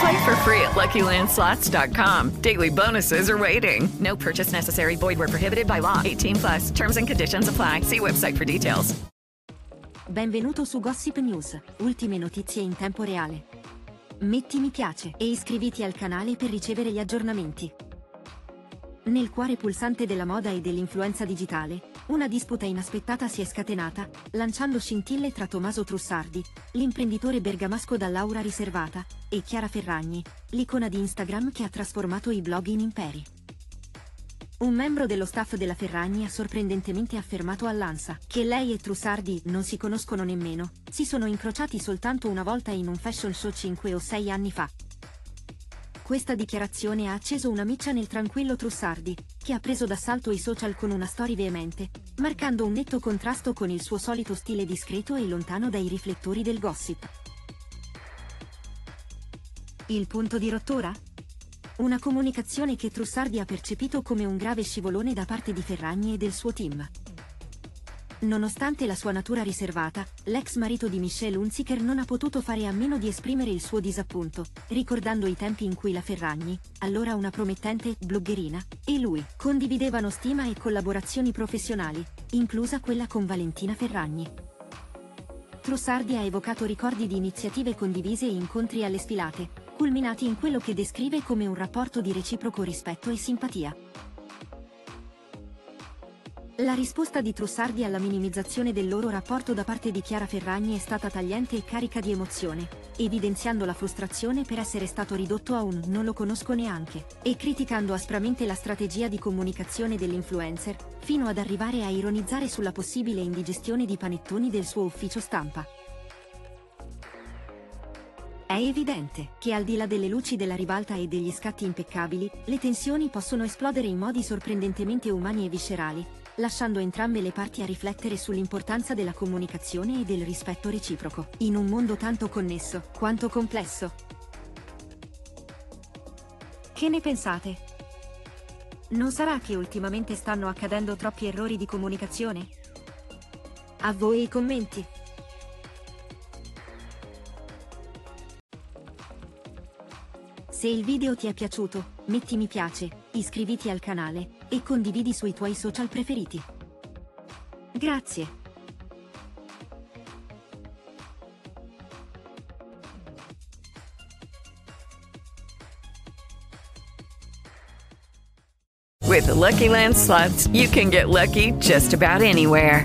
Play for free at LuckyLandSlots.com. Daily bonuses are waiting. No purchase necessary. Void where prohibited by law. 18 plus. Terms and conditions apply. See website for details. Benvenuto su Gossip News, ultime notizie in tempo reale. Metti mi piace e iscriviti al canale per ricevere gli aggiornamenti. Nel cuore pulsante della moda e dell'influenza digitale, una disputa inaspettata si è scatenata, lanciando scintille tra Tommaso Trussardi, l'imprenditore bergamasco dall'aura riservata, e Chiara Ferragni, l'icona di Instagram che ha trasformato i blog in imperi. Un membro dello staff della Ferragni ha sorprendentemente affermato all'ANSA che lei e Trussardi non si conoscono nemmeno, si sono incrociati soltanto una volta in un fashion show 5 o 6 anni fa. Questa dichiarazione ha acceso una miccia nel tranquillo Trussardi, che ha preso d'assalto i social con una storia veemente, marcando un netto contrasto con il suo solito stile discreto e lontano dai riflettori del gossip. Il punto di rottura? Una comunicazione che Trussardi ha percepito come un grave scivolone da parte di Ferragni e del suo team. Nonostante la sua natura riservata, l'ex marito di Michelle Hunziker non ha potuto fare a meno di esprimere il suo disappunto, ricordando i tempi in cui la Ferragni, allora una promettente bloggerina, e lui condividevano stima e collaborazioni professionali, inclusa quella con Valentina Ferragni. Trussardi ha evocato ricordi di iniziative condivise e incontri alle sfilate, culminati in quello che descrive come un rapporto di reciproco rispetto e simpatia. La risposta di Trussardi alla minimizzazione del loro rapporto da parte di Chiara Ferragni è stata tagliente e carica di emozione, evidenziando la frustrazione per essere stato ridotto a un non lo conosco neanche, e criticando aspramente la strategia di comunicazione dell'influencer, fino ad arrivare a ironizzare sulla possibile indigestione di panettoni del suo ufficio stampa. È evidente che al di là delle luci della ribalta e degli scatti impeccabili, le tensioni possono esplodere in modi sorprendentemente umani e viscerali, lasciando entrambe le parti a riflettere sull'importanza della comunicazione e del rispetto reciproco, in un mondo tanto connesso quanto complesso. Che ne pensate? Non sarà che ultimamente stanno accadendo troppi errori di comunicazione? A voi i commenti. Se il video ti è piaciuto, metti mi piace, iscriviti al canale e condividi sui tuoi social preferiti. Grazie. With the Lucky Land slots, you can get lucky just about anywhere.